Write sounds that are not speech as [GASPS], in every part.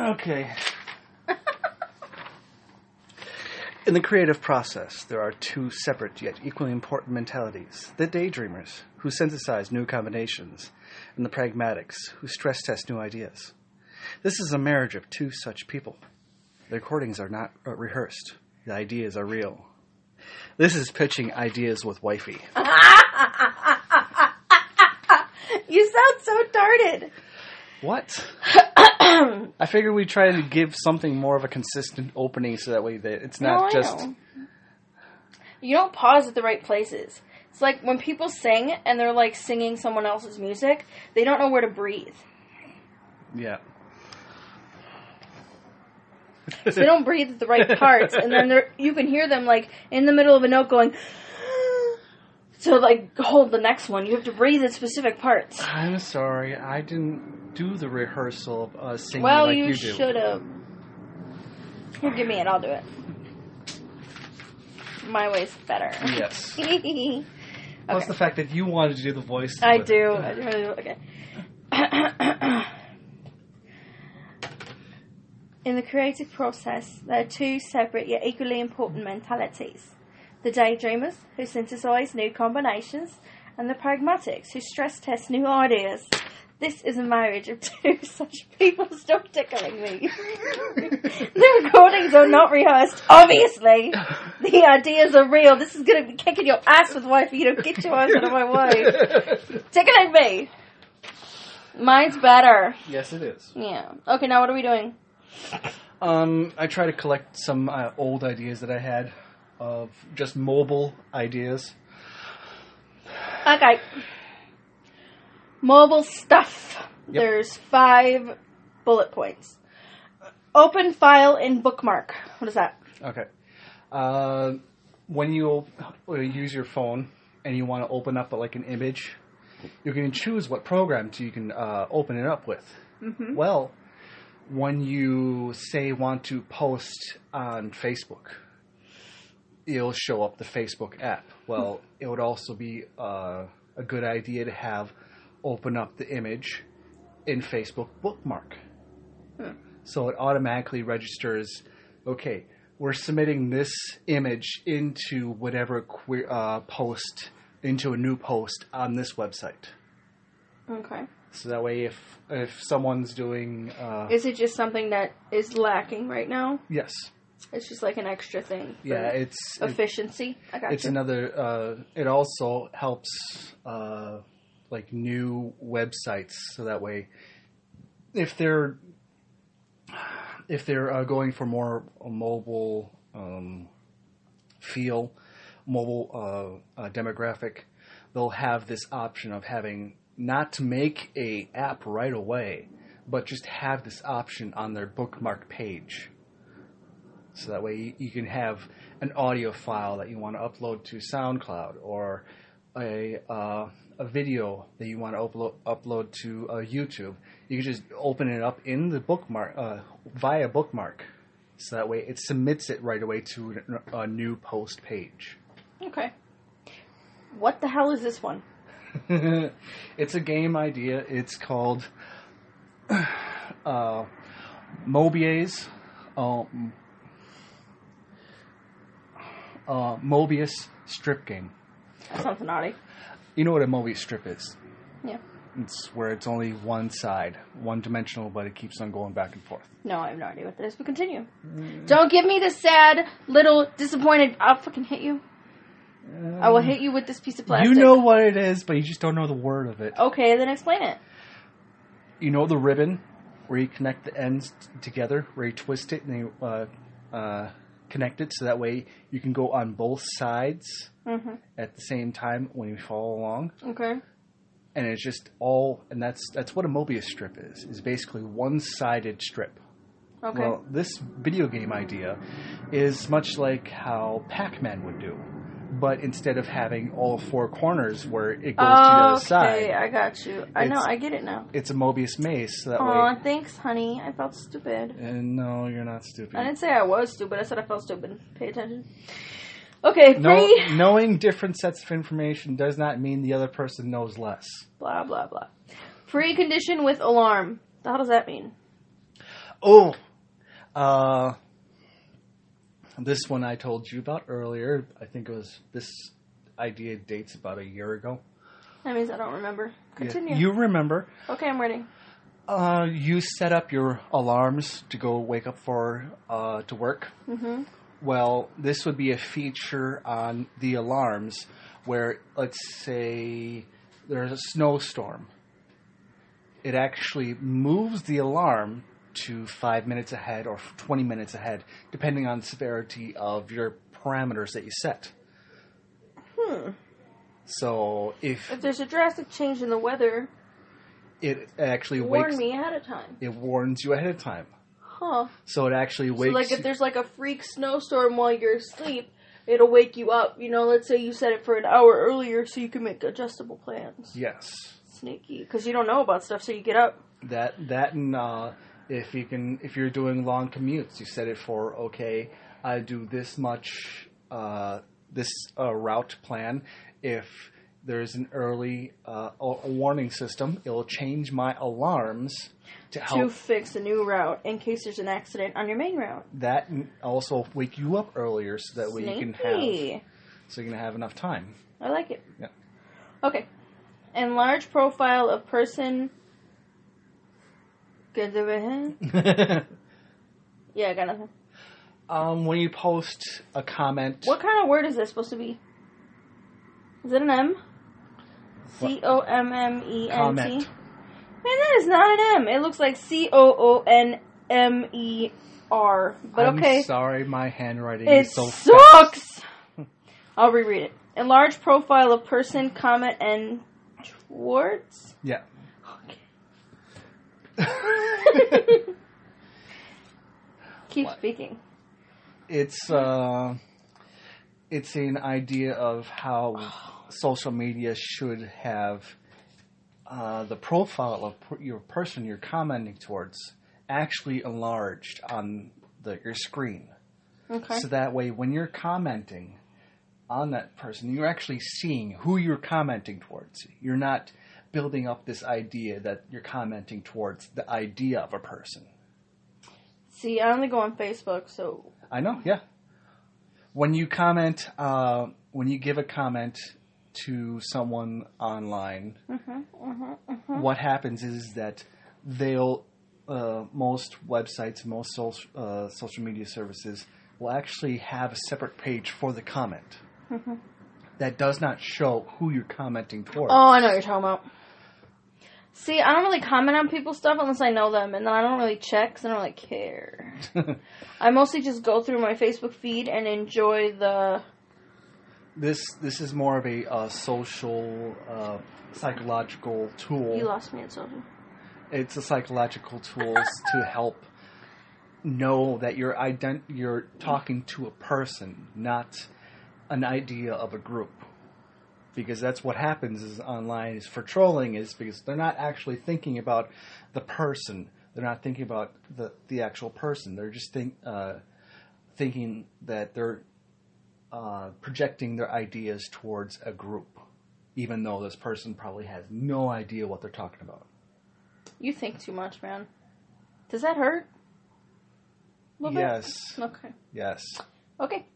Okay. [LAUGHS] In the creative process, there are two separate yet equally important mentalities the daydreamers, who synthesize new combinations, and the pragmatics, who stress test new ideas. This is a marriage of two such people. The recordings are not uh, rehearsed, the ideas are real. This is pitching ideas with wifey. [LAUGHS] You sound so darted. What? [COUGHS] I figured we'd try to give something more of a consistent opening so that way that it's not No, just. know. You don't pause at the right places. It's like when people sing and they're like singing someone else's music, they don't know where to breathe. Yeah. So they don't breathe at the right [LAUGHS] parts, and then you can hear them like in the middle of a note going. So like hold the next one. You have to breathe at specific parts. I'm sorry, I didn't do the rehearsal of uh, singing Well, like you, you, do. should have. Here, give me it. I'll do it. My way's better. Yes. [LAUGHS] okay. Plus the fact that you wanted to do the voice. I with do. it. I do. I do. Okay. [COUGHS] In the creative process, there are two separate yet equally important mentalities. The daydreamers, who synthesize new combinations, and the pragmatics, who stress test new ideas. This is a marriage of two [LAUGHS] such people. Stop tickling me. [LAUGHS] the recordings are not rehearsed, obviously. The ideas are real. This is going to be kicking your ass with wife. You don't get your ass out of my way. [LAUGHS] Tickling me. Mine's better. yes, it is. Yeah. Okay, now what are we doing? Um, I try to collect some uh, old ideas that I had of just mobile ideas. Okay. Mobile stuff. Yep. There's five bullet points. Open file in bookmark. What is that? Okay. Uh, when you use your phone and you want to open up like an image, you can choose what program to you can uh, open it up with. Mm-hmm. Well, when you say want to post on Facebook, it'll show up the Facebook app. Well, it would also be uh, a good idea to have open up the image in Facebook bookmark. So it automatically registers, okay, we're submitting this image into whatever que- uh, post, into a new post on this website. Okay. So that way, if if someone's doing, uh, Is it just something that is lacking right now? yes, It's just like an extra thing. for yeah, it's it- efficiency. I got it's you. another. Uh, it also helps uh, like new websites, so that way, if they're if they're uh, going for more a mobile um, feel, mobile uh, uh, demographic, they'll have this option of having not to make a app right away, but just have this option on their bookmark page. So that way you, you can have an audio file that you want to upload to SoundCloud or a uh, a video that you want to upload upload to uh, YouTube. You can just open it up in the bookmark uh, via bookmark. So that way it submits it right away to a, new post page. Okay. What the hell is this one? [LAUGHS] it's a game idea. It's called [CLEARS THROAT] uh, Mobius. Um, uh, Mobius strip game. That sounds naughty. You know what a Mobius strip is? Yeah. It's where it's only one side, one dimensional, but it keeps on going back and forth. No, I have no idea what that is, but continue. Don't give me the sad, little, disappointed. I'll fucking hit you. I will hit you with this piece of plastic. You know what it is, but you just don't know the word of it. Okay, then explain it. You know the ribbon where you connect the ends t- together, where you twist it and you uh, uh, connect it, so that way you can go on both sides Mm-hmm. at the same time when you follow along. Okay. And it's just all, and that's that's what a Mobius strip is. Is basically one-sided strip. Okay. Well, this video game idea is much like how Pac-Man would do, but instead of having all four corners where it goes to the other okay, side, I got you. I know, I get it now. it's a Mobius maze. So that Aw, way, thanks, honey. I felt stupid. and no, you're not stupid. I didn't say I was stupid. I said I felt stupid. Pay attention. Okay, No, free. knowing different sets of information does not mean the other person knows less. Blah blah blah. Free condition with alarm. How does that mean? Oh, uh, this one I told you about earlier. I think it was this idea dates about a year ago. That means I don't remember. Continue. You remember? okay, I'm ready. Uh, you set up your alarms to go wake up for uh, to work. Mm-hmm. Well, this would be a feature on the alarms where, let's say, there's a snowstorm. It actually moves the alarm to five minutes ahead or 20 minutes ahead, depending on the severity of your parameters that you set. Hmm. So if If there's a drastic change in the weather, it actually warn wakes, me ahead of time. it warns you ahead of time. Huh. So it actually wakes. So, like, if there's like a freak snowstorm while you're asleep, it'll wake you up. You know, let's say you set it for an hour earlier so you can make adjustable plans. yes, Sneaky, because you don't know about stuff, so you get up. that that and uh, if you can if you're doing long commutes, you set it for okay. I do this much uh, this uh, route plan. If there's an early uh, a warning system, it'll change my alarms to help To fix a new route in case there's an accident on your main route. that also wake you up earlier so that way you can have Sneaky. so you can have enough time. I like it. Yeah. Okay. Enlarge profile of person. Good to be- [LAUGHS] Yeah, I got nothing. um, when you post a comment, What kind of word is this supposed to be? Is it an M? C O M M E N T. Comment. Man, that is not an M. It looks like C O O N M E R. But I'm okay. sorry, my handwriting It is so fast. sucks. [LAUGHS] I'll reread it. Enlarge profile of person, comment, and towards. Yeah. [LAUGHS] Keep What? speaking. it's uh, it's an idea of how social media should have uh, the profile of per- your person you're commenting towards actually enlarged on the your screen. Okay. So that way, when you're commenting on that person, you're actually seeing who you're commenting towards. You're not building up this idea that you're commenting towards the idea of a person. See, I only go on Facebook, so I know, yeah. When you comment, uh, when you give a comment to someone online, what happens is that they'll, uh, most websites, most social, uh, social media services will actually have a separate page for the comment. That does not show who you're commenting towards. Oh, I know what you're talking about. See, I don't really comment on people's stuff unless I know them, and then I don't really check 'cause I don't really care. [LAUGHS] I mostly just go through my Facebook feed and enjoy the. this this is more of a uh, social, uh, psychological tool. You lost me at social. it's a psychological tools to help know that you're ident- you're talking to a person, not an idea of a group. Because that's what happens is online is for trolling is because they're not actually thinking about the person. They're not thinking about the the actual person. They're just think uh, thinking that they're uh, projecting their ideas towards a group, even though this person probably has no idea what they're talking about. You think too much, man. Does that hurt? Little bit? Yes. Okay. Yes. Okay.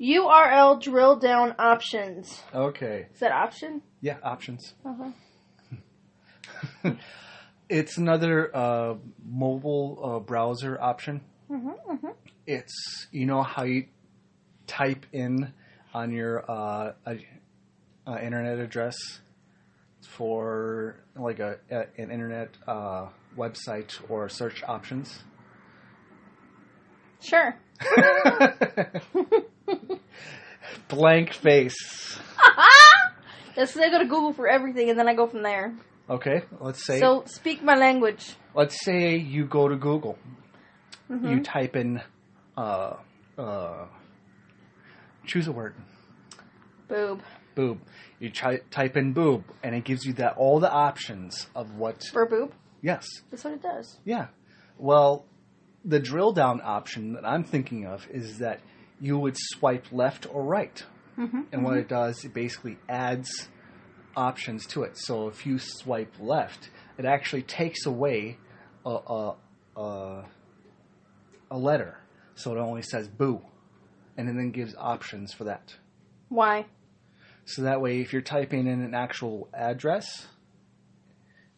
URL drill down options. Okay. Is that option? Yeah, options. Uh-huh. [LAUGHS] It's another uh, mobile uh, browser option. Mm-hmm, mm-hmm. It's you know how you type in on your uh, internet address for like a, a an internet uh, website or search options. Sure. [LAUGHS] [LAUGHS] [LAUGHS] Blank face. [LAUGHS] That's I go to Google for everything, and then I go from there. Okay, let's say So speak my language. let's say you go to Google. Mm-hmm. You type in uh, uh, choose a word. Boob. Boob. You try, type in boob, and it gives you that all the options of what. For boob. Yes. That's what it does. Yeah. Well, the drill down option that I'm thinking of is that you would swipe left or right, Mm-hmm. and what it does, it basically adds options to it. So if you swipe left, it actually takes away a, a, a a letter, so it only says boo, and it then gives options for that. Why? So that way, if you're typing in an actual address,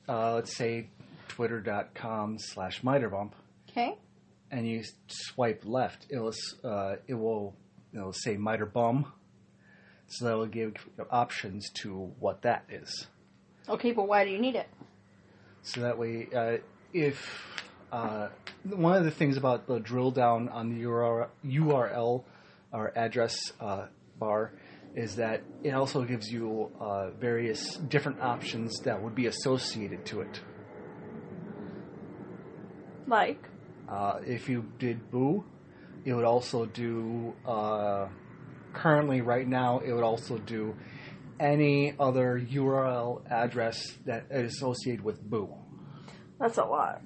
uh, let's say twitter.com slash miterbump, Okay. And you swipe left, it'll uh, it will it'll say miter bum. So that will give options to what that is. Okay, but why do you need it? So that way, uh, if uh, one of the things about the drill down on the URL, URL or address uh, bar is that it also gives you uh, various different options that would be associated to it. Like, Uh, if you did boo, it would also do. Uh, currently, right now, it would also do any other URL address that is associated with boo. that's a lot.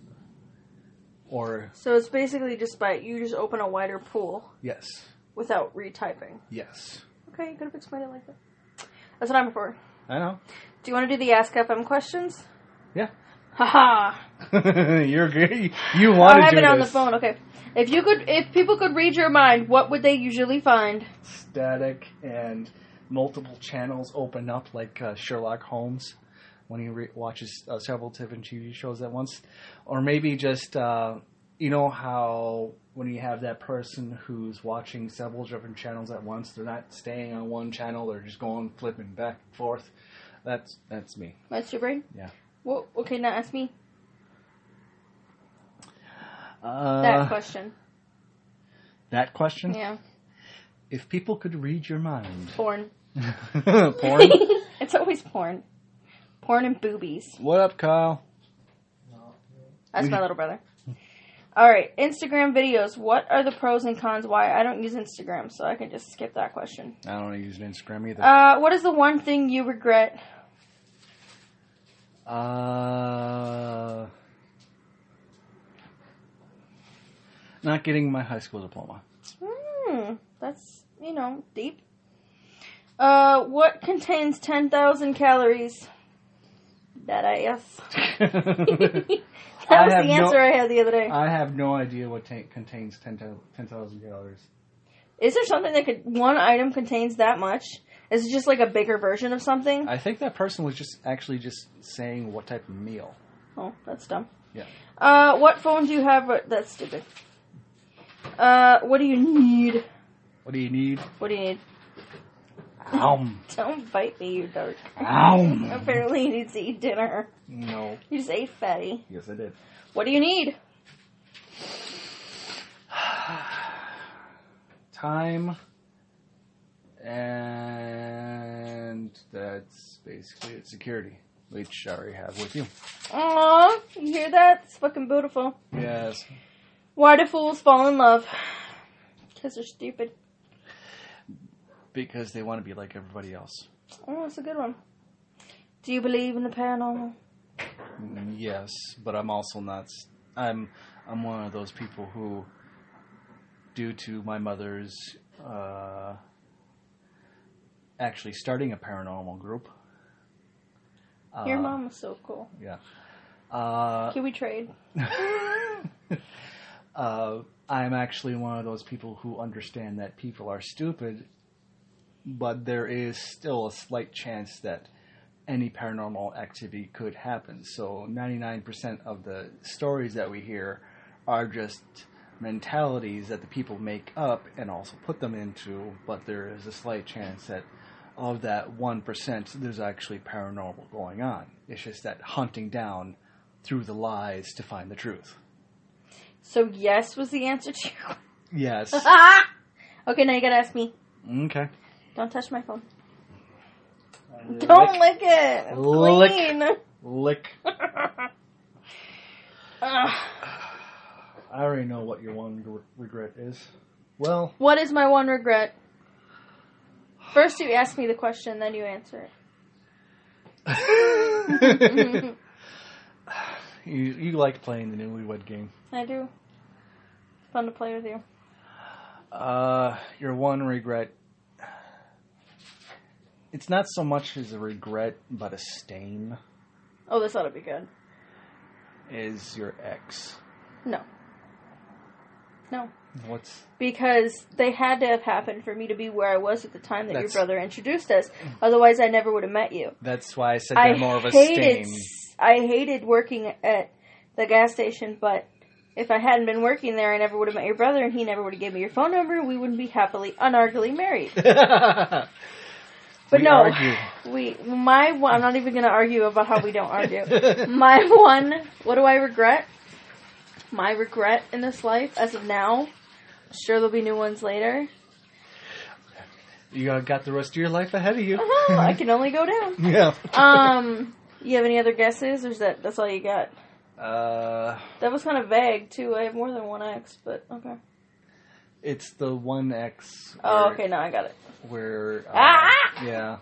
Or So it's basically just by you just open a wider pool yes, without retyping. yes, Okay, you could have explained it like that. That's what I'm for. I know. Do you want to do the Ask FM questions? Yeah, Haha. [LAUGHS] you're great. You I want to have it on the phone. Okay. If you could, if people could read your mind, what would they usually find? Static and multiple channels open up like uh, Sherlock Holmes when he re- watches uh, several different TV shows at once, or maybe just uh, you know how when you have that person who's watching several different channels at once, they're not staying on one channel; they're just going flipping back and forth. That's that's me. That's your brain. Yeah. Well, okay, now ask me Uh, that question. that question. Yeah, If people could read your mind, porn. [LAUGHS] porn. [LAUGHS] it's always porn. Porn and boobies. what up, Kyle? That's my little brother. All right, Instagram videos. What are the pros and cons? Why I don't use Instagram, so I can just skip that question. I don't use Instagram either. Uh, what is the one thing you regret? Uh, not getting my high school diploma. Hmm, that's you know deep. Uh, what contains ten thousand calories? That I [LAUGHS] [LAUGHS] I that was the no- answer I had the other day. I have no idea what ta- contains 10,000 10,000 calories. Is there something that could one item contains that much? Is it just like a bigger version of something? I think that person was just actually just saying what type of meal. Oh, that's dumb. Yeah. Uh, what phone do you have? That's stupid. Uh, what do you need? What do you need? What do you need? Ow. [LAUGHS] Don't bite me, you dark. Ow. Apparently, you need to eat dinner. No. You just ate fatty. Yes, I did. What do you need? [SIGHS] Time. And that's basically it. Security, which I already have with you. Aw, you hear that? It's fucking beautiful. Yes. Why do fools fall in love? Because they're stupid. Because they want to be like everybody else. Oh, that's a good one. Do you believe in the paranormal? Mm, Yes, but I'm also not. s- I'm I'm one of those people who, due to my mother's uh, actually starting a paranormal group. Your uh, mom was so cool. Yeah. Uh, Can we trade? [LAUGHS] uh, I'm actually one of those people who understand that people are stupid, but there is still a slight chance that any paranormal activity could happen. So 99% of the stories that we hear are just mentalities that the people make up and also put them into, but there is a slight chance that of that 1%, there's actually paranormal going on. It's just that hunting down through the lies to find the truth. So yes was the answer to your Yes. [LAUGHS] Okay, now you gotta ask me. okay. Don't touch my phone. Don't lick it. It's Lick. clean. Lick. [LAUGHS] I already know what your one regret is. Well, what is my one regret? First, you ask me the question, then you answer it. [LAUGHS] you you like playing the Newlywed Game. I do. Fun to play with you. Uh, your one regret. It's not so much as a regret, but a stain. Oh, this ought to be good. Is your ex? No. No. What's Because they had to have happened for me to be where I was at the time that That's- your brother introduced us. Mm. Otherwise, I never would have met you. that's why I said I they're more of a hated, stain. I hated working at the gas station, but if I hadn't been working there, I never would have met your brother, and he never would have given me your phone number. We wouldn't be happily, unarguably married. but [LAUGHS] But we no, argue. we my one. I'm not even going to argue about how we don't argue. [LAUGHS] my one. What do I regret? My regret in this life, as of now. Sure, there'll be new ones later. You got the rest of your life ahead of you. [LAUGHS] Oh, I can only go down. [LAUGHS] yeah. Um, you have any other guesses, or is that that's all you got? Uh, That was kind of vague too. I have more than one X, but okay. it's the one X. Oh, okay. Now I got it. Where? Uh, Ah! Yeah.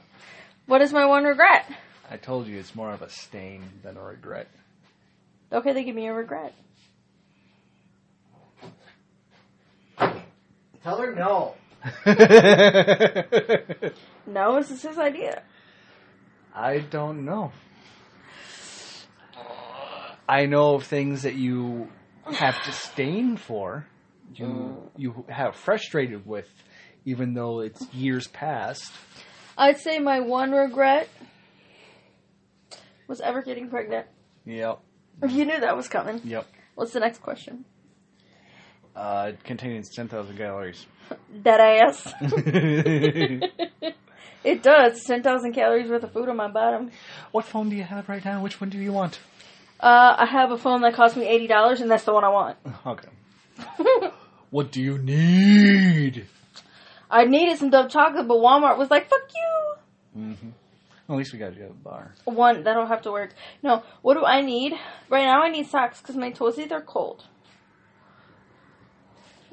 What is my one regret? I told you it's more of a stain than a regret. Okay, they give me a regret. Tell her no. [LAUGHS] No, this is his idea. I don't know. I know of things that you have disdain for, you mm. you have frustrated with, even though it's years past. I'd say my one regret was ever getting pregnant. Yep, You knew that was coming. yep. What's the next question? Uh, it contains ten thousand calories. Dead ass. [LAUGHS] [LAUGHS] it does. Ten thousand calories worth of food on my bottom. what phone do you have right now? Which one do you want? Uh, I have a phone that cost me eighty dollars, and that's the one I want. [LAUGHS] Okay. What do you need? I needed some Dove chocolate, but Walmart was like, "Fuck you." Mm-hmm. At least we got you at the bar. One that'll have to work. No, what do I need right now? I need socks because my toesies are cold.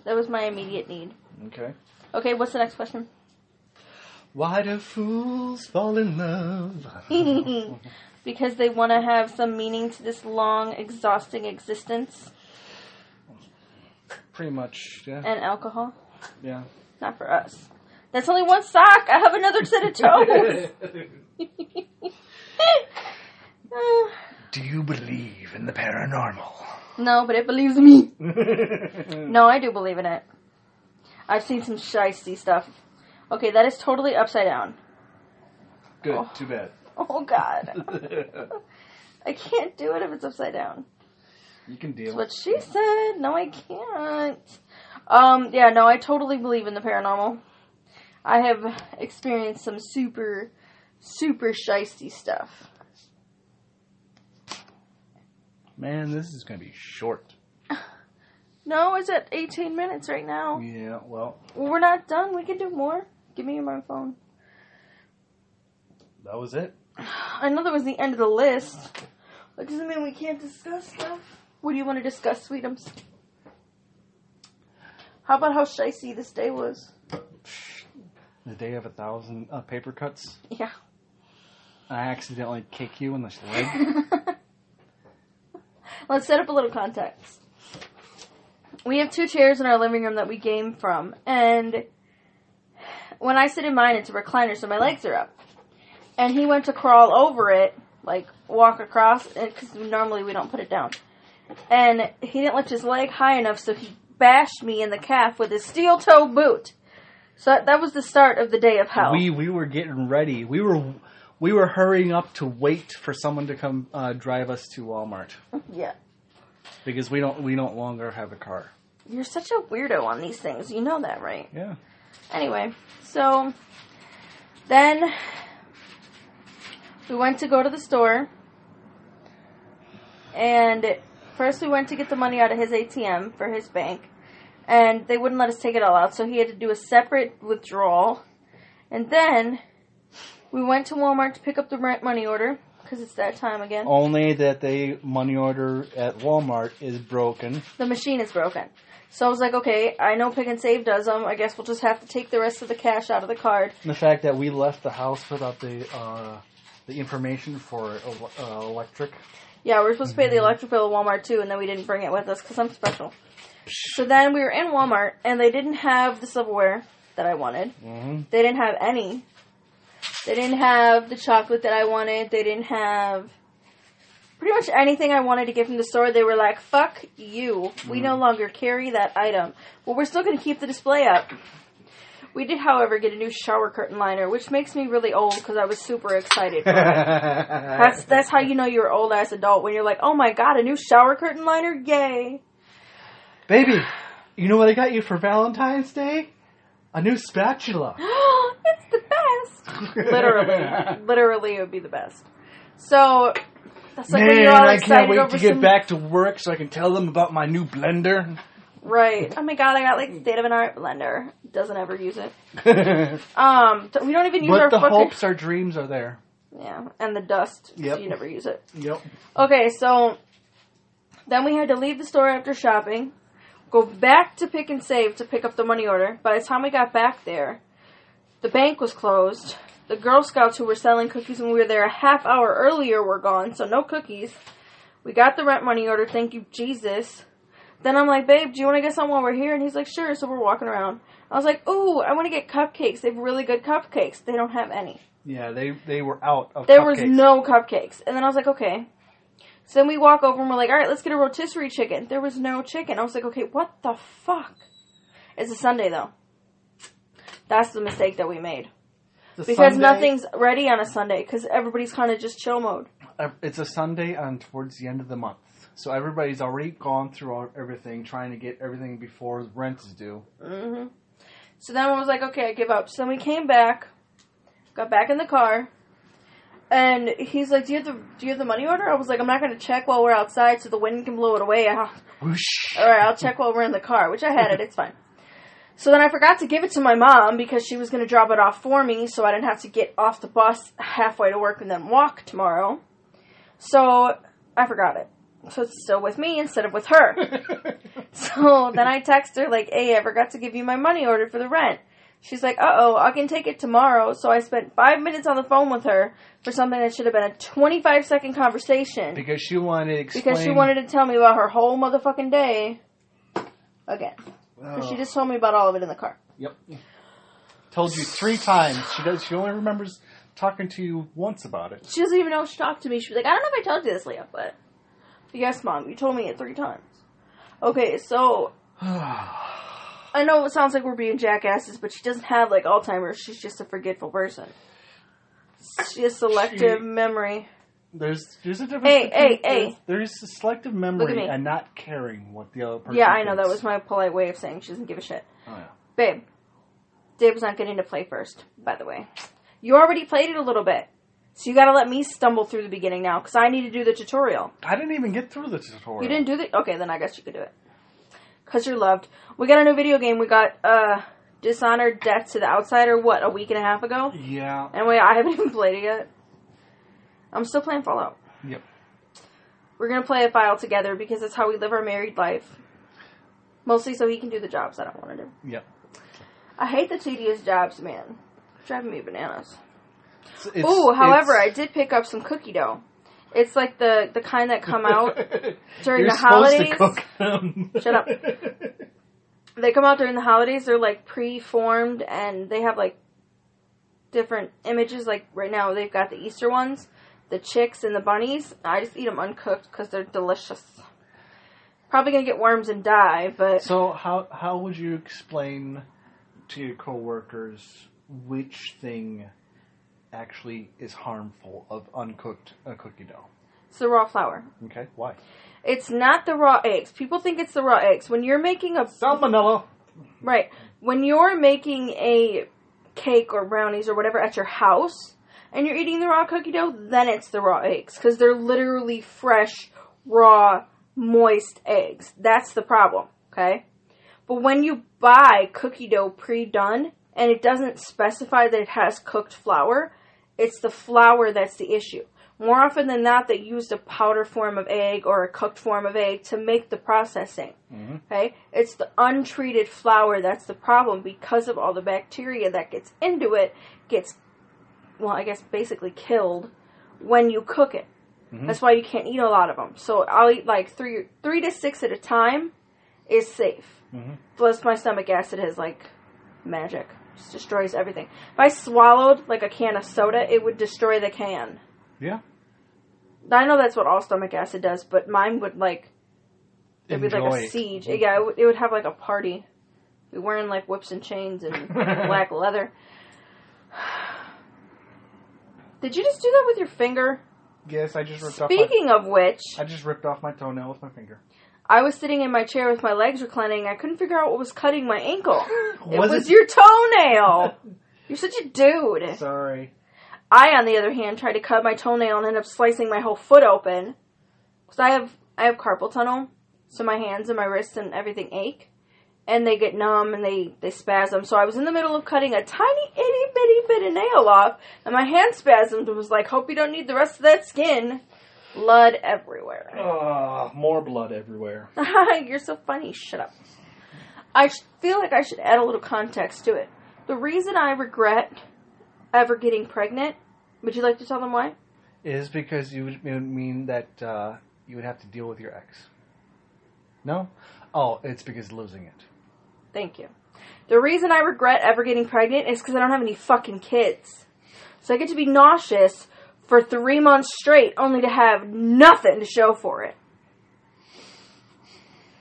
That was my immediate need. Okay. Okay, what's the next question? Why do fools fall in love? [LAUGHS] because they want to have some meaning to this long, exhausting existence. Pretty much, yeah. And alcohol. Yeah. Not for us. That's only one sock. I have another set of toes. [LAUGHS] [LAUGHS] Do you believe in the paranormal? No, but it believes me. [LAUGHS] No, I do believe in it. I've seen some shisty stuff. Okay, that is totally upside down. Good. Oh. Too bad. [LAUGHS] Oh God, [LAUGHS] I can't do it if it's upside down. you can deal. That's what she said. No, I can't. Um, yeah, no, I totally believe in the paranormal. I have experienced some super, super shisty stuff. Man, this is gonna be short. [LAUGHS] No, it's at 18 minutes right now. Yeah. Well, We're not done. We can do more. Give me my phone. that was it. [SIGHS] I know that was the end of the list. That doesn't mean we can't discuss stuff. What do you want to discuss, Sweetums? How about how shisty this day was? The day of a thousand uh, paper cuts. Yeah. I accidentally kick you in the [LAUGHS] leg. Let's set up a little context. We have two chairs in our living room that we game from, and when I sit in mine, it's a recliner, so my legs are up. And he went to crawl over it, like walk across, because normally we don't put it down. And he didn't lift his leg high enough, so he bashed me in the calf with his steel toe boot. So that, was the start of the day of hell. we we were getting ready. We were we were hurrying up to wait for someone to come uh, drive us to Walmart [LAUGHS] yeah. because we don't we no longer have a car. You're such a weirdo on these things. You know that, right? Yeah. Anyway, so then we went to go to the store, and first we went to get the money out of his ATM for his bank, and they wouldn't let us take it all out, so he had to do a separate withdrawal. And then we went to Walmart to pick up the rent money order because it's that time again. Only that the money order at Walmart is broken. The machine is broken. So I was like, okay, I know Pick and Save does them. I guess we'll just have to take the rest of the cash out of the card. The fact that we left the house without the uh, the information for uh, electric. Yeah, we were supposed to pay the electric bill at Walmart too, and then we didn't bring it with us because I'm special. So then we were in Walmart, and they didn't have the silverware that I wanted. Mm-hmm. They didn't have any. They didn't have the chocolate that I wanted. They didn't have pretty much anything I wanted to get from the store, they were like, "Fuck you, we no mm-hmm. longer carry that item." Well, we're still going to keep the display up. We did, however, get a new shower curtain liner, which makes me really old because I was super excited. for it. [LAUGHS] That's that's how you know you're an old ass adult when you're like, "Oh my god, a new shower curtain liner, yay!" Baby, you know what I got you for Valentine's Day? A new spatula. [GASPS] it's the best. literally, [LAUGHS] literally, it would be the best. So that's like when Man, you're all I can't wait over to get some- back to work so I can tell them about my new blender. Right. [LAUGHS] Oh my god, I got like state of an art blender. Doesn't ever use it. [LAUGHS] Um, we don't even use but our the fucking hopes, our dreams are there. yeah, and the dust. so Yep. you never use it. Yep. Okay, so then we had to leave the store after shopping, go back to pick and save to pick up the money order. By the time we got back there, the bank was closed. The Girl Scouts who were selling cookies when we were there a half hour earlier were gone, so no cookies. We got the rent money order, thank you, Jesus. Then I'm like, babe, do you want to get some while we're here? And he's like, sure. So we're walking around. I was like, ooh, I want to get cupcakes. They have really good cupcakes. They don't have any. Yeah, they they were out of There was no cupcakes. And then I was like, okay. So then we walk over and we're like, all right, let's get a rotisserie chicken. There was no chicken. I was like, okay, what the fuck? It's a Sunday though. That's the mistake that we made. It's Because Sunday- nothing's ready on a Sunday because everybody's kind of just chill mode. It's a Sunday and towards the end of the month, so everybody's already gone through everything, trying to get everything before rent is due. hmm So then I was like, okay, I give up. So then we came back, got back in the car, and he's like, do you have the do you have the money order? I was like, I'm not gonna check while we're outside so the wind can blow it away. Whoosh. all right, I'll check while we're in the car, which I had it. It's fine. So then I forgot to give it to my mom because she was going to drop it off for me so I didn't have to get off the bus halfway to work and then walk tomorrow. So I forgot it. So it's still with me instead of with her. [LAUGHS] so then I text her, like, hey, I forgot to give you my money order for the rent. She's like, uh oh, I can take it tomorrow. So I spent five minutes on the phone with her for something that should have been a 25 second conversation because she wanted to explain. because she wanted to tell me about her whole motherfucking day again. Because Oh, she just told me about all of it in the car. Yep. Told you three times. She does. She only remembers talking to you once about it. She doesn't even know she talked to me. She was like, I don't know if I told you this, Leah, but yes, mom, you told me it three times. Okay, so [SIGHS] [SIGHS] I know it sounds like we're being jackasses, but she doesn't have like Alzheimer's. She's just a forgetful person. She has selective She- memory. There's there's a difference. Hey, between, hey, hey. There's, there's a selective Look at memory me. and not caring what the other person. Yeah, I know. That thinks. was my polite way of saying she doesn't give a shit. Oh, yeah. Babe, Dave was not getting to play first, by the way. You already played it a little bit. So you gotta let me stumble through the beginning now, because I need to do the tutorial. I didn't even get through the tutorial. You didn't do the. Okay, then I guess you could do it. Because you're loved. We got a new video game. We got, uh, Dishonored Death to the Outsider, what, a week and a half ago? Yeah. And wait, I haven't [LAUGHS] even played it yet. I'm still playing Fallout. Yep. We're gonna play a file together because that's how we live our married life. Mostly so he can do the jobs I don't want to do. Yep. I hate the tedious jobs, man. Driving me bananas. It's- it's- Ooh, however, I did pick up some cookie dough. It's like the the kind that come out. [LAUGHS] during You're the supposed to holidays- cook them. Shut up. [LAUGHS] They come out during the holidays. They're like pre-formed and they have like different images. Like right now, they've got the Easter ones, the chicks and the bunnies. I just eat them uncooked because they're delicious. Probably gonna get worms and die, but So how how would you explain to your coworkers which thing actually is harmful of uncooked uh, cookie dough? it's the raw flour. Okay, why? It's not the raw eggs. People think it's the raw eggs. When you're making a Salmonella. Right. When you're making a cake or brownies or whatever at your house and you're eating the raw cookie dough, then it's the raw eggs because they're literally fresh, raw, moist eggs. That's the problem, okay? But when you buy cookie dough pre-done and it doesn't specify that it has cooked flour, it's the flour that's the issue. More often than not, they use a powder form of egg or a cooked form of egg to make the processing. Mm-hmm. Okay? It's the untreated flour that's the problem because of all the bacteria that gets into it gets well, I guess basically killed when you cook it. Mm-hmm. That's why you can't eat a lot of them. So I'll eat like 3 3 to 6 at a time is safe. Mm-hmm. Plus my stomach acid is like magic. Just destroys everything. If I swallowed like a can of soda, it would destroy the can. Yeah. I know that's what all stomach acid does, but mine would like it'd be like Enjoy a it. siege. Yeah, it would, it would have like a party. Be wearing like whips and chains and [LAUGHS] black leather. Did you just do that with your finger? Yes, I just ripped off. Speaking of which, I just ripped off my toenail with my finger. I was sitting in my chair with my legs reclining. I couldn't figure out what was cutting my ankle. [LAUGHS] It Was was, it- your toenail. [LAUGHS] You're such a dude. Sorry. I, on the other hand, tried to cut my toenail and ended up slicing my whole foot open. Cause I have I have carpal tunnel, so my hands and my wrists and everything ache, and they get numb and they they spasm. So I was in the middle of cutting a tiny itty bitty bit of nail off, and my hand spasmed and was like, "Hope you don't need the rest of that skin." Blood everywhere. Oh, [LAUGHS] more blood everywhere. [LAUGHS] You're so funny. Shut up. I feel like I should add a little context to it. The reason I regret ever getting pregnant, would you like to tell them why? Is because you would it would mean that uh, you would have to deal with your ex. No? Oh, it's because losing it. Thank you. The reason I regret ever getting pregnant is because I don't have any fucking kids. So I get to be nauseous for three months straight, only to have nothing to show for it.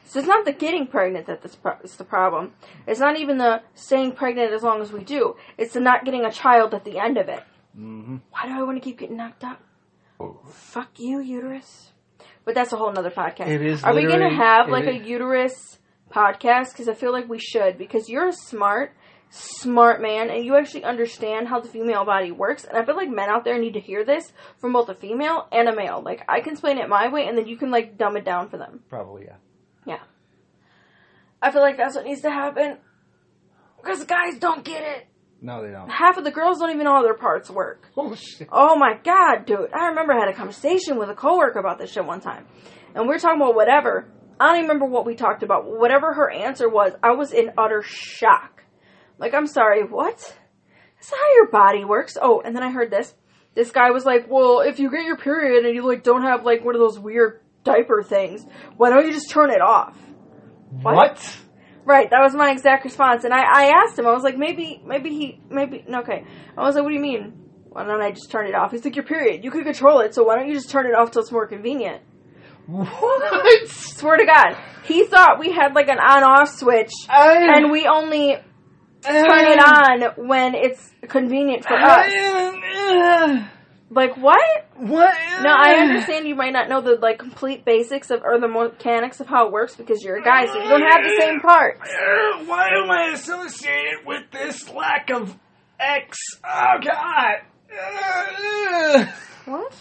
So it's not the getting pregnant that is the problem. It's not even the staying pregnant as long as we do. It's the not getting a child at the end of it. Mm-hmm. Why do I want to keep getting knocked up? Fuck you, uterus. But that's a whole nother podcast. It is Are we going to have like a uterus podcast? Because I feel like we should. Because you're smart, smart man, and you actually understand how the female body works. And I feel like men out there need to hear this from both a female and a male. Like I can explain it my way, and then you can like dumb it down for them. Probably, yeah. Yeah. I feel like that's what needs to happen. Because guys don't get it. No, they don't. Half of the girls don't even know how their parts work. [LAUGHS] Oh, shit. Oh my god, dude. I remember I had a conversation with a coworker about this shit one time. And we were talking about whatever. I don't even remember what we talked about. Whatever her answer was, I was in utter shock. Like, I'm sorry, what? That's not how your body works. Oh, and then I heard this. This guy was like, well, if you get your period and you, like, don't have, like, one of those weird diaper things, why don't you just turn it off? What? What? Right, that was my exact response. And I, I asked him, I was like, maybe, maybe he, maybe, okay. I was like, what do you mean? Why don't I just turn it off? He's like, your period. You can control it, so why don't you just turn it off till it's more convenient? What? Swear to God. He thought we had like an on off switch, and we only turn it um, on when it's convenient for us. [SIGHS] Like, what? What? No, I understand you might not know the like complete basics of or the mechanics of how it works because you're a guy, so you don't have the same parts. [SIGHS] Why am I associated with this lack of X? Oh God! [SIGHS] What?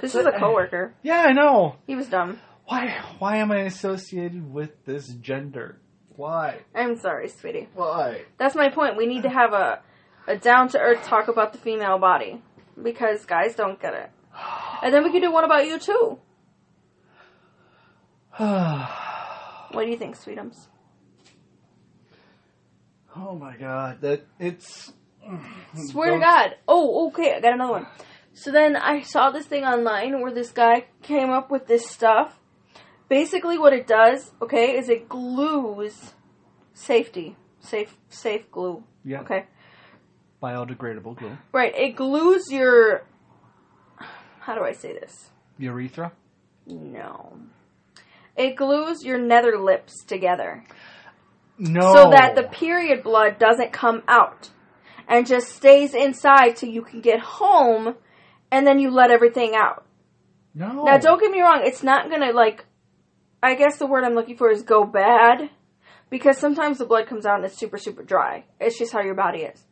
This is a coworker. yeah, I know. He was dumb. Why? Why am I associated with this gender? Why? I'm sorry, sweetie. Why? That's my point. We need to have a a down to earth talk about the female body because guys don't get it. [SIGHS] And then we can do one about you too. [SIGHS] What do you think, sweetums? oh my God! That it's. Mm, Swear to Don't- God. Oh, okay. I got another one. So then I saw this thing online where this guy came up with this stuff. Basically, what it does, okay, is it glues safety, safe, safe glue. Yeah. Okay. Biodegradable glue. Right. It glues your. How do I say this? Urethra. No. It glues your nether lips together No. so that the period blood doesn't come out and just stays inside till you can get home and then you let everything out. No. Now, don't get me wrong, it's not gonna, like, I guess the word I'm looking for is go bad because sometimes the blood comes out and it's super, super dry. It's just how your body is.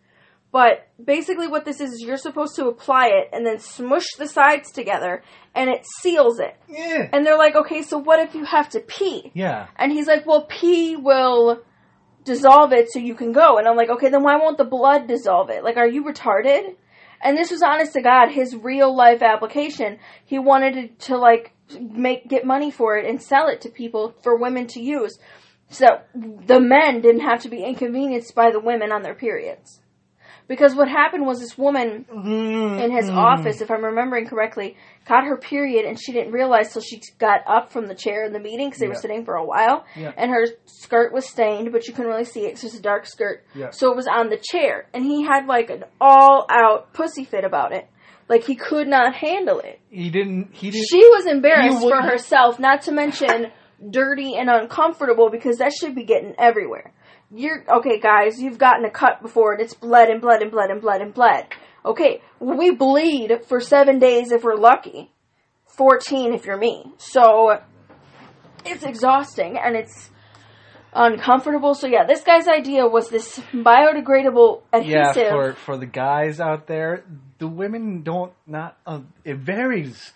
But basically, what this is, is you're supposed to apply it and then smush the sides together and it seals it. Yeah. And they're like, okay, so what if you have to pee? Yeah. And he's like, well, pee will dissolve it so you can go. And I'm like, okay, then why won't the blood dissolve it? Like, are you retarded? And this was honest to God, his real life application. He wanted to, to like make get money for it and sell it to people for women to use, so the men didn't have to be inconvenienced by the women on their periods. Because what happened was this woman mm-hmm. in his mm. office, if I'm remembering correctly, got her period and she didn't realize till she got up from the chair in the meeting because they were sitting for a while. Yeah. And her skirt was stained, but you couldn't really see it because it was a dark skirt. Yeah. So it was on the chair. And he had like an all out pussy fit about it. Like he could not handle it. He didn't. He didn't. She was embarrassed for herself, not to mention dirty and uncomfortable because that should be getting everywhere. You're okay, guys. You've gotten a cut before and it's bled and bled and bled and bled and bled. Okay, we bleed for seven days if we're lucky, fourteen if you're me. So it's exhausting and it's uncomfortable. So yeah, this guy's idea was this biodegradable adhesive. yeah, for for the guys out there, the women don't not. Uh, it varies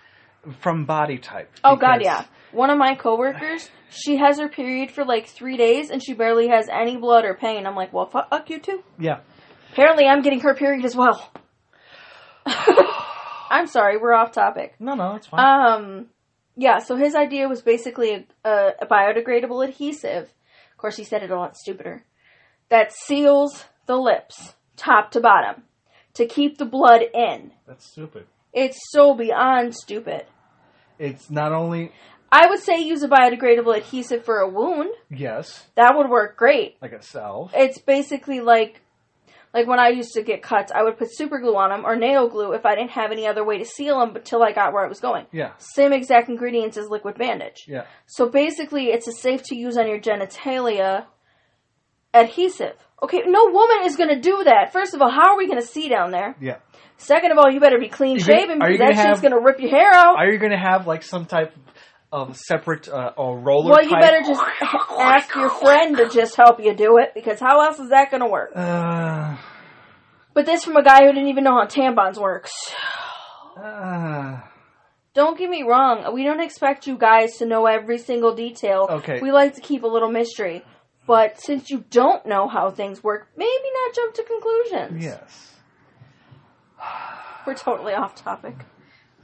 from body type. Oh god, yeah. One of my coworkers, she has her period for like three days and she barely has any blood or pain. I'm like, well, fuck you too. Yeah. Apparently, I'm getting her period as well. [SIGHS] I'm sorry, we're off topic. No, no, it's fine. Um, yeah. So his idea was basically a, a, a biodegradable adhesive. Of course, he said it a lot stupider. That seals the lips, top to bottom, to keep the blood in. That's stupid. It's so beyond stupid. It's not only I would say use a biodegradable adhesive for a wound. yes, That would work great. like a salve. It's basically like like when I used to get cuts, I would put super glue on them or nail glue if I didn't have any other way to seal them until I got where I was going. Yeah, Same exact ingredients as liquid bandage. yeah. So basically, it's a safe to use on your genitalia adhesive. Okay, no woman is going to do that. First of all, how are we going to see down there? Yeah. Second of all, you better be clean shaven because that gonna shit's going to rip your hair out. Are you going to have like some type of separate uh, or roller? well, you type? better just ask your friend to just help you do it because how else is that going to work? Uh, But this from a guy who didn't even know how tampons works. uh, Don't get me wrong. We don't expect you guys to know every single detail. Okay. We like to keep a little mystery. But since you don't know how things work, maybe not jump to conclusions. yes. [SIGHS] We're totally off topic.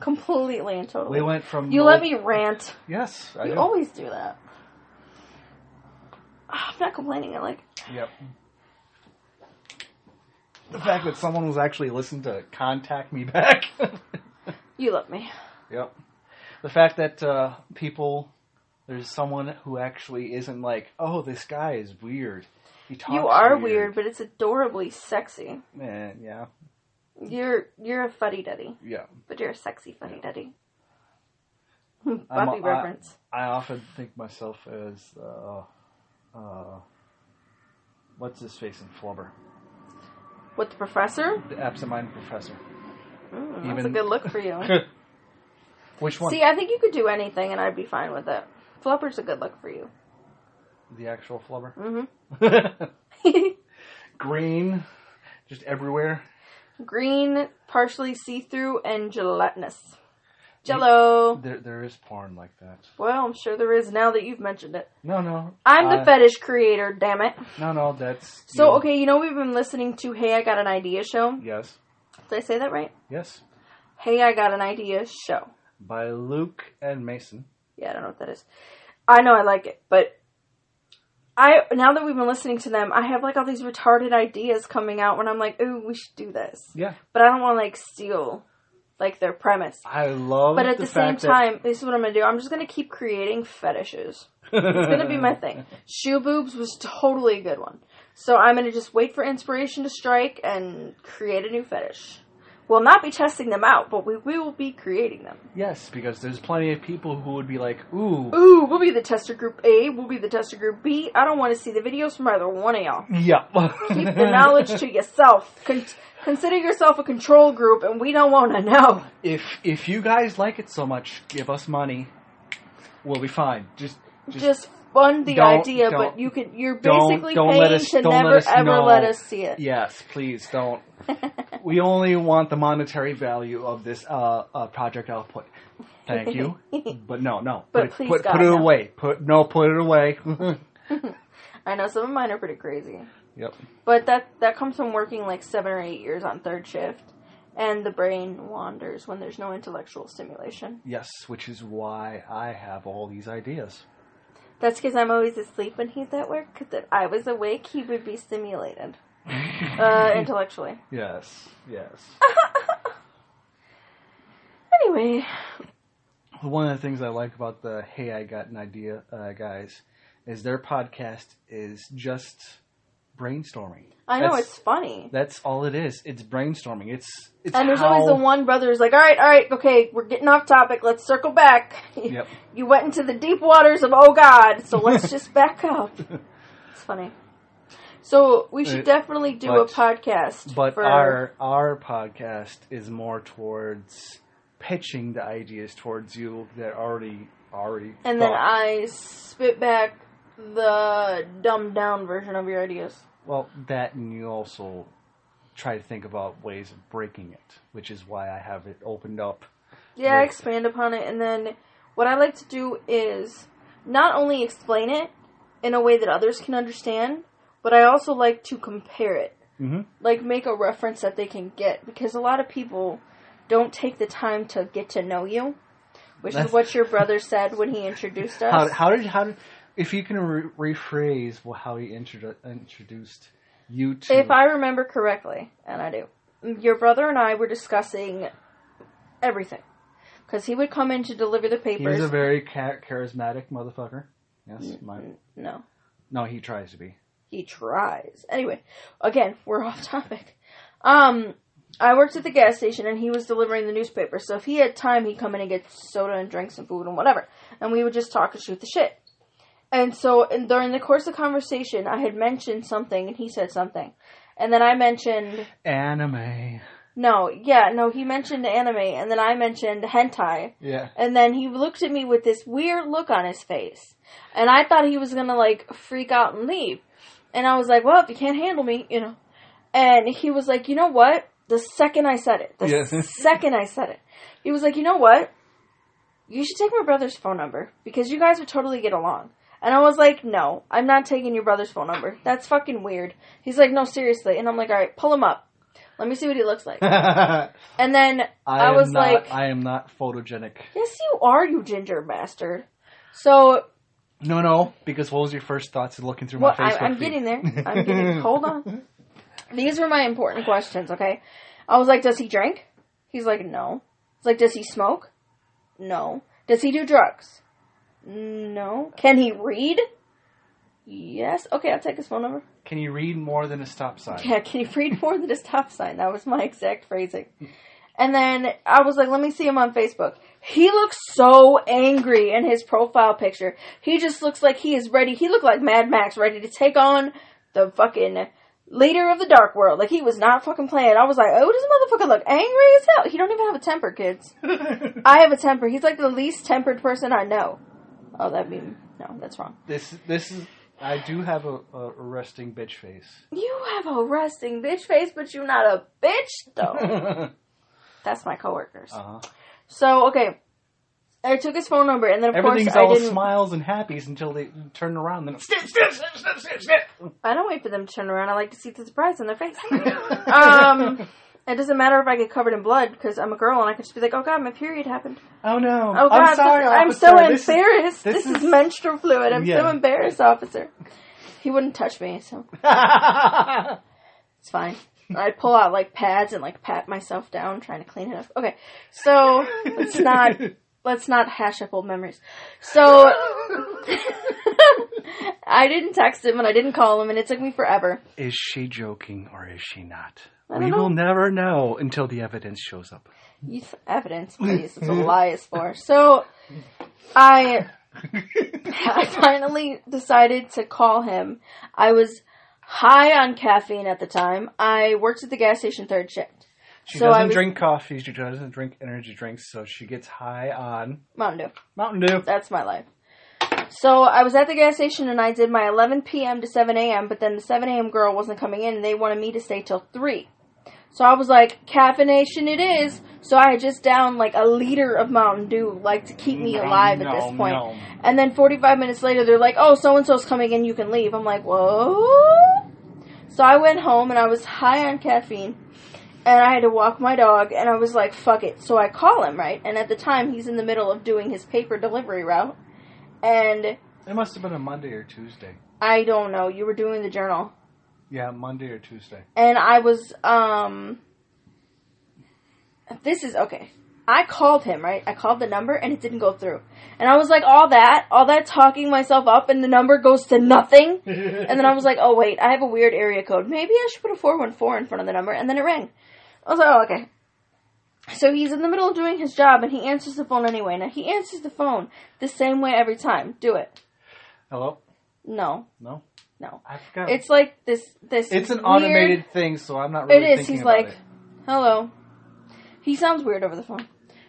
Completely and totally. We went from you let me rant. Yes, I You do. always do that. Ah, I'm not complaining. I like. Yep. The fact that someone was actually listening to contact me [LAUGHS] back. You love me. yep. The fact that uh, people, there's someone who actually isn't like, oh, this guy is weird. He talks You are weird, but it's adorably sexy. Man, yeah, You're you're a fuddy duddy, yeah. but you're a sexy fuddy duddy. [LAUGHS] Buffy a- reference. I often think myself as, uh, uh, what's his face in Flubber? What the professor? The absent-minded professor. Mm, that's a good look for you. [LAUGHS] Which one? See, I think you could do anything and I'd be fine with it. Flubber's a good look for you. the actual Flubber? Mm-hmm. [LAUGHS] Green, just everywhere. Green, partially see through, and gelatinous. Jello. There, there is porn like that. Well, I'm sure there is now that you've mentioned it. No, no. I'm the I- fetish creator, damn it. No, no, that's. So, you. okay, you know we've been listening to Hey, I Got an Idea show? Yes, Did I say that right? yes. Hey, I Got an Idea show. By Luke and Mason. Yeah, I don't know what that is. I know I like it, but I now that we've been listening to them, I have like all these retarded ideas coming out when I'm like, ooh, we should do this. Yeah. But I don't want to like steal like their premise. I love But at the, the, same time, this is what I'm gonna do. I'm just gonna keep creating fetishes. It's gonna be my thing. [LAUGHS] Shoe boobs was totally a good one. So I'm gonna just wait for inspiration to strike and create a new fetish. We'll not be testing them out, but we will be creating them. Yes, because there's plenty of people who would be like, ooh. Ooh, we'll be the tester group A, we'll be the tester group B. I don't want to see the videos from either one of y'all. Yeah. Keep [LAUGHS] the knowledge to yourself. Con- consider yourself a control group, and we don't want to know. If if you guys like it so much, give us money. We'll be fine. Just just, Just fund the Don't- idea, don't- but you can. You're basically don't paying us- to don't let never ever know. let us see it. yes, please don't. [LAUGHS] we only want the monetary value of this uh, uh, project output. Thank you, [LAUGHS] but no, no. But put it, please, put, God, put it no. away. Put no, put it away. [LAUGHS] I know some of mine are pretty crazy, yep. but that that comes from working like seven or eight years on third shift, and the brain wanders when there's no intellectual stimulation. Yes, which is why I have all these ideas. That's because I'm always asleep when he's at work. Because if I was awake, he would be stimulated [LAUGHS] uh, intellectually. Yes, yes. [LAUGHS] Anyway, One of the things I like about the Hey I Got an Idea uh, guys is their podcast is just brainstorming. I know That's- it's funny. That's all it is. It's brainstorming. It's it's And there's how, always the one brother who's like, all right, all right, okay, we're getting off topic. Let's circle back. [LAUGHS] Yep. You went into the deep waters of oh god, so [LAUGHS] let's just back up. It's funny. So we should Uh, definitely do but- a podcast. But for, our our podcast is more towards pitching the ideas towards you that already already. and then. I spit back the dumbed down version of your ideas. Well that and you also try to think about ways of breaking it, which is why I have it opened up. Yeah, I expand upon it, and then what I like to do is not only explain it in a way that others can understand, but I also like to compare it. Mm-hmm. like make a reference that they can get because a lot of people don't take the time to get to know you, which That's- is what your brother said when he introduced [LAUGHS] us. How, how did how did if you can re- rephrase how he introdu- introduced you to if I remember correctly, and I do, your brother and I were discussing everything because he would come in to deliver the papers. he's a very cha- charismatic motherfucker. Yes, my no, no, he tries to be. he tries. Anyway, again, [LAUGHS] we're off topic. Um, I worked at the gas station and he was delivering the newspaper. So if he had time, he'd come in and get soda and drinks and food and whatever. And we would just talk and shoot the shit. And so and during the course of conversation, I had mentioned something and he said something. And then I mentioned, Anime. no, yeah, no, he mentioned anime. And then I mentioned hentai. Yeah. And then he looked at me with this weird look on his face. And I thought he was gonna like freak out and leave. And I was like, well, if you can't handle me, you know. And he was like, you know what? The second I said it, the [LAUGHS] second I said it, he was like, you know what? You should take my brother's phone number because you guys would totally get along. And I was like, no, I'm not taking your brother's phone number. That's fucking weird. He's like, no, seriously. And I'm like, all right, pull him up. Let me see what he looks like. [LAUGHS] And then I, am was not, like, I am not photogenic. yes, you are, you ginger bastard. So No, no, because what was your first thoughts of looking through Well, my I, I'm feed? getting there. [LAUGHS] I'm getting. hold on. These were my important questions. Okay, I was like, does he drink? He's like, no. It's like, does he smoke? No. Does he do drugs? No. Can he read? Yes. Okay, I'll take his phone number. Can you read more than a stop sign? Yeah, can you read more than a stop sign? That was my exact phrasing. Hmm. And then I was like, let me see him on Facebook. He looks so angry in his profile picture. He just looks like he is ready. He looked like Mad Max, ready to take on the fucking leader of the dark world. Like he was not fucking playing. I was like, oh, this motherfucker look angry as hell. He don't even have a temper, kids. [LAUGHS] I have a temper. He's like the least tempered person I know. Oh, that'd be no, that's wrong. this this is I do have a, a resting bitch face. You have a resting bitch face, but you're not a bitch though. [LAUGHS] That's my coworkers. uh-huh. So okay, I took his phone number, and then of Everything's course I all didn't. smiles and happies until they turn around. Then snip, snip, snip, snip, snip, snip. I don't wait for them to turn around. I like to see the surprise on their face. [LAUGHS] um, it doesn't matter if I get covered in blood because I'm a girl, and I can just be like, "Oh God, my period happened." oh no! Oh God, I'm sorry, I'm so This is- embarrassed. This, this is, is- menstrual fluid. I'm so embarrassed, officer. He wouldn't touch me, so [LAUGHS] it's fine. I pull out like pads and like pat myself down, trying to clean it up. Okay, so let's not [LAUGHS] let's not hash up old memories. So [LAUGHS] I didn't text him and I didn't call him, and it took me forever. Is she joking or is she not? We know. will never know until the evidence shows up. Use evidence, please. That's what a lie is for. So I [LAUGHS] I finally decided to call him. I was high on caffeine at the time. I worked at the gas station third shift. She So doesn't was- drink coffee. She doesn't drink energy drinks, so she gets high on Mountain Dew. Mountain Dew. That's my life. So I was at the gas station and I did my 11 p.m. to 7 a.m. But then the 7 a.m. girl wasn't coming in and they wanted me to stay till 3. So I was like, caffeination it is. So I had just down like a liter of Mountain Dew, like to keep me alive at this No, point. no. And then 45 minutes later, they're like, oh, so and so's coming in, you can leave. I'm like, whoa. So I went home and I was high on caffeine and I had to walk my dog and I was like, fuck it. So I call him, right? And at the time, he's in the middle of doing his paper delivery route. And It must have been a Monday or Tuesday. I don't know, you were doing the journal. Yeah, Monday or Tuesday. And I was, um, this is okay. I called him, right? I called the number and it didn't go through. And I was like, all that, all that talking myself up and the number goes to nothing. [LAUGHS] And then I was like, oh wait, I have a weird area code. Maybe I should put a 414 in front of the number. And then it rang. I was like, oh, okay. So he's in the middle of doing his job and he answers the phone anyway. Now he answers the phone the same way every time. Do it. Hello? No, No? No. I forgot. It's like this, this. It's an weird- automated thing, so I'm not really It is. He's like, it. hello. He sounds weird over the phone.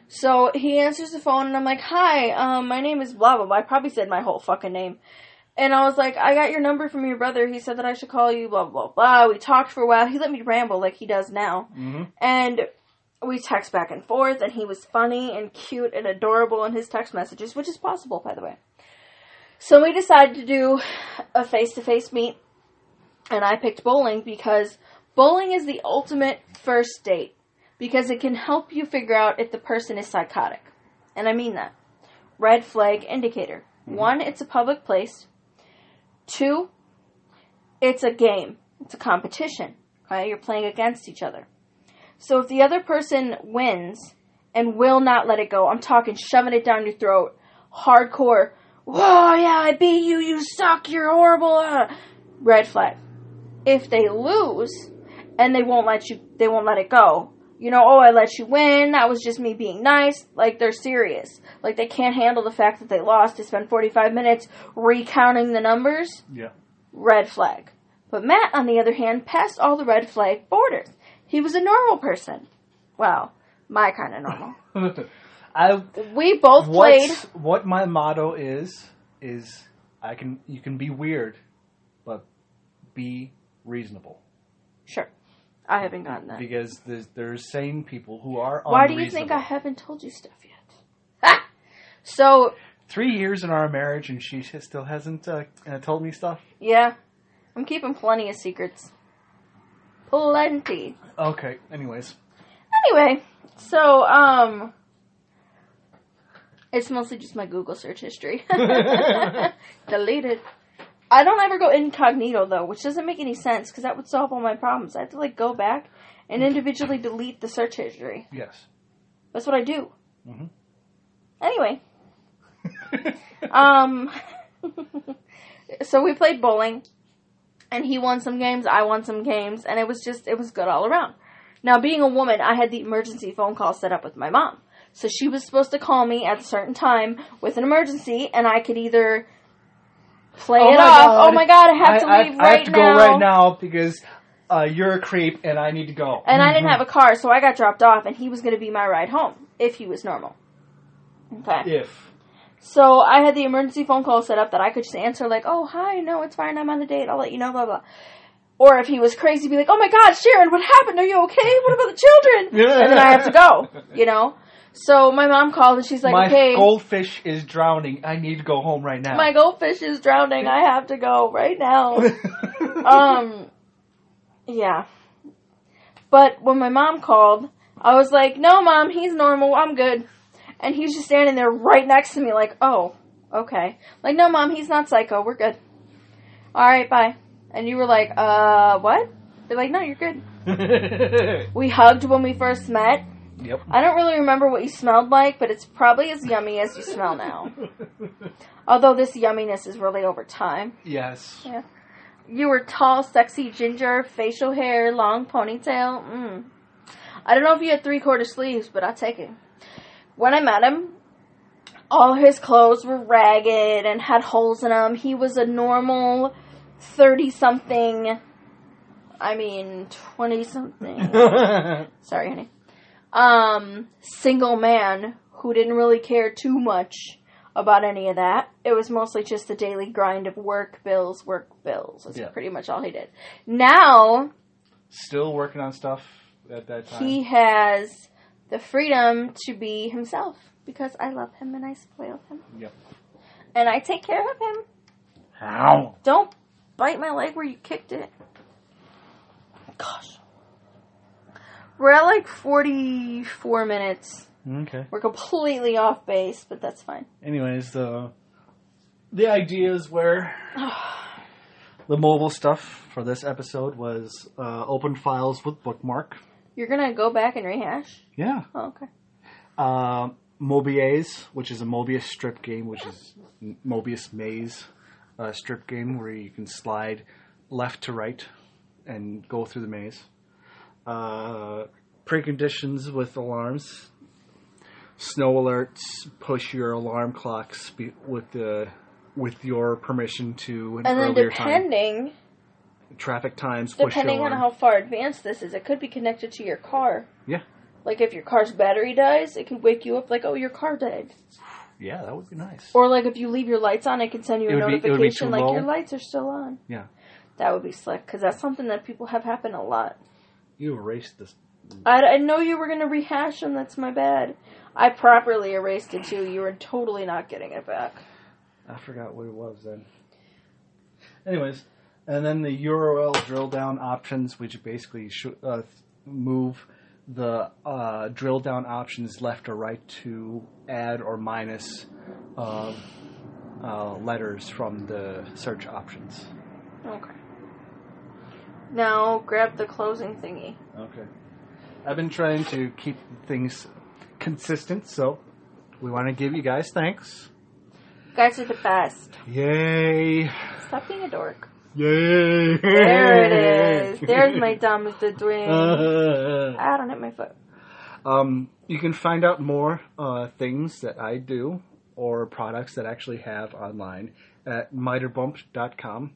So he answers the phone and I'm like, hi, um, my name is blah blah blah. I probably said my whole fucking name. And I was like, I got your number from your brother. He said that I should call you, blah blah blah. We talked for a while. He let me ramble like he does now. hmm And we text back and forth, and he was funny and cute and adorable in his text messages, which is possible, by the way. So we decided to do a face to face meet, and I picked bowling because bowling is the ultimate first date because it can help you figure out if the person is psychotic. And I mean that. Red flag indicator. Mm-hmm. One, it's a public place. Two, it's a game. It's a competition. Okay, you're playing against each other. So if the other person wins and will not let it go, I'm talking shoving it down your throat, hardcore. Whoa, yeah, I beat you. You suck. You're horrible. Uh, red flag. If they lose and they won't let you, they won't let it go. You know, oh, I let you win. That was just me being nice. Like they're serious. Like they can't handle the fact that they lost. To spend 45 minutes recounting the numbers Yeah. red flag. But Matt, on the other hand, passed all the red flag borders. He was a normal person. Well, my kind of normal. [LAUGHS] I We both what played. what my motto is is I can you can be weird, but be reasonable Sure. I haven't gotten that. because there's there's sane people who are Why do you think I haven't told you stuff yet? Ha! So, Three years in our marriage and she still hasn't uh, uh, told me stuff. yeah. I'm keeping plenty of secrets. Plenty. Okay. Anyways, Anyway, so, um. It's mostly just my Google search history. [LAUGHS] [LAUGHS] Deleted. I don't ever go incognito though, which doesn't make any sense because that would solve all my problems. I have to like go back and individually delete the search history. yes. That's what I do. Mhm. Anyway, [LAUGHS] um, so we played bowling, and he won some games, I won some games, and it was just it was good all around. Now, being a woman, I had the emergency phone call set up with my mom, so she was supposed to call me at a certain time with an emergency, and I could either play Oh it off. God. Oh my god, I have to I, leave I right have to go right now because uh, you're a creep and I need to go. And I didn't have a car, so I got dropped off, and he was going to be my ride home if he was normal. Okay. if So I had the emergency phone call set up that I could just answer like, "Oh, hi, no, it's fine. I'm on the date. I'll let you know." Blah blah. Or if he was crazy, be like, "Oh my God, Sharon, what happened? Are you okay? What about the children?" [LAUGHS] and then I have to go. You know. So my mom called and she's like, my "Okay, goldfish is drowning, I need to go home right now. my goldfish is drowning. I have to go right now." [LAUGHS] um, yeah. But when my mom called, I was like, "No, mom, he's normal. I'm good." And he's just standing there right next to me, like, "Oh, okay." Like, "No, mom, he's not psycho. We're good." All right, bye. And you were like, "Uh, what?" They're like, "No, you're good." [LAUGHS] We hugged when we first met. Yep. I don't really remember what you smelled like, but it's probably as yummy as you smell now. [LAUGHS] Although this yumminess is really over time. yes. Yeah. You were tall, sexy, ginger, facial hair, long ponytail. Mm. I don't know if you had three quarter sleeves, but I'll take it. When I met him, all his clothes were ragged and had holes in them. He was a normal 30 something, I mean 20 something. [LAUGHS] Sorry, honey. Um, single man who didn't really care too much about any of that. It was mostly just the daily grind of work, bills, work, bills. That's Yeah. pretty much all he did. Now Still working on stuff at that time. he has the freedom to be himself because I love him and I spoil him. Yep. And I take care of him. How? Don't bite my leg where you kicked it. Gosh. We're at like 44 minutes. Okay. We're completely off base, but that's fine. Anyways, the the ideas were [SIGHS] the mobile stuff for this episode was uh, open files with bookmark. You're gonna go back and rehash? Yeah. Oh, okay. Uh, Mobius, which is a Mobius strip game, which is Mobius Maze uh, strip game where you can slide left to right and go through the maze. Uh, preconditions with alarms. Snow alerts push your alarm clocks be- with the with your permission to an And then earlier time. depending Traffic times depending on how far advanced this is, it could be connected to your car. Yeah. Like if your car's battery dies, it could wake you up like, oh, your car died. Yeah, that would be nice. Or like if you leave your lights on, it can send you a It would be- it would be notification too like low. your lights are still on. Yeah. That would be slick because that's something that people have happen a lot. You erased this. I, I know you were gonna rehash them. That's my bad. I properly erased it too. You were totally not getting it back. I forgot what it was then. Anyways, and then the URL drill down options, which basically sh- uh, move the uh, drill down options left or right to add or minus uh, uh, letters from the search options. Okay. Now grab the closing thingy. Okay. I've been trying to keep things consistent, so we want to give you guys thanks. You guys are the best. Yay! Stop being a dork. Yay! There it is. There's my dumbest [LAUGHS] twin. Uh, I don't hit my foot. um, you can find out more uh, things that I do or products that I actually have online at mighterbump.com.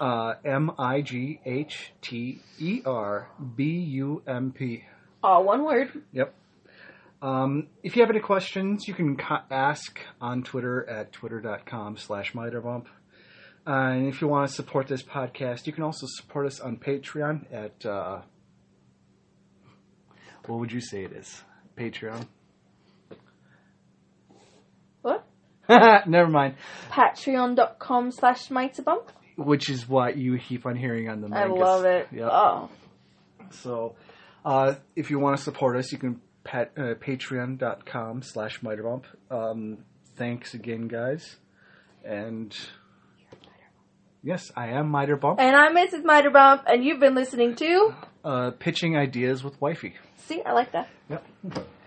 Uh, M I G H T E R B U M P. All one word. Yep. Um, if you have any questions, you can co- ask on Twitter at twitter.com slash mighterbump. Uh, and if you want to support this podcast, you can also support us on Patreon at, uh, what would you say it is? Patreon? What? [LAUGHS] Never mind. Patreon.com slash mitebump. Which is what you keep on hearing on the I love it. Yep. Oh. So, uh, if you want to support us, you can pat, uh, patreon.com slash mighterbump. Um, thanks again, guys. And yes, I am Mighterbump, And I'm Mrs. Mighterbump, and you've been listening to. uh, pitching ideas with wifey. See, I like that. Yep.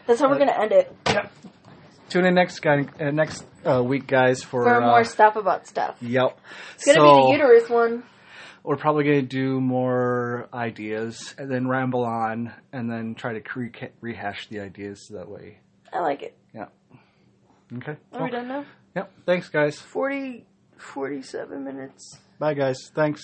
That's how we're gonna end it. Yep. Tune in next guy, uh, next uh, week, guys, for, For uh, more stuff about stuff. Yep. It's gonna be the uterus one. We're probably going to do more ideas and then ramble on and then try to re- rehash the ideas so that way. I like it. Yeah. Okay. Are we done now? Yep. Thanks, guys. 40, 47 minutes. Bye, guys. Thanks.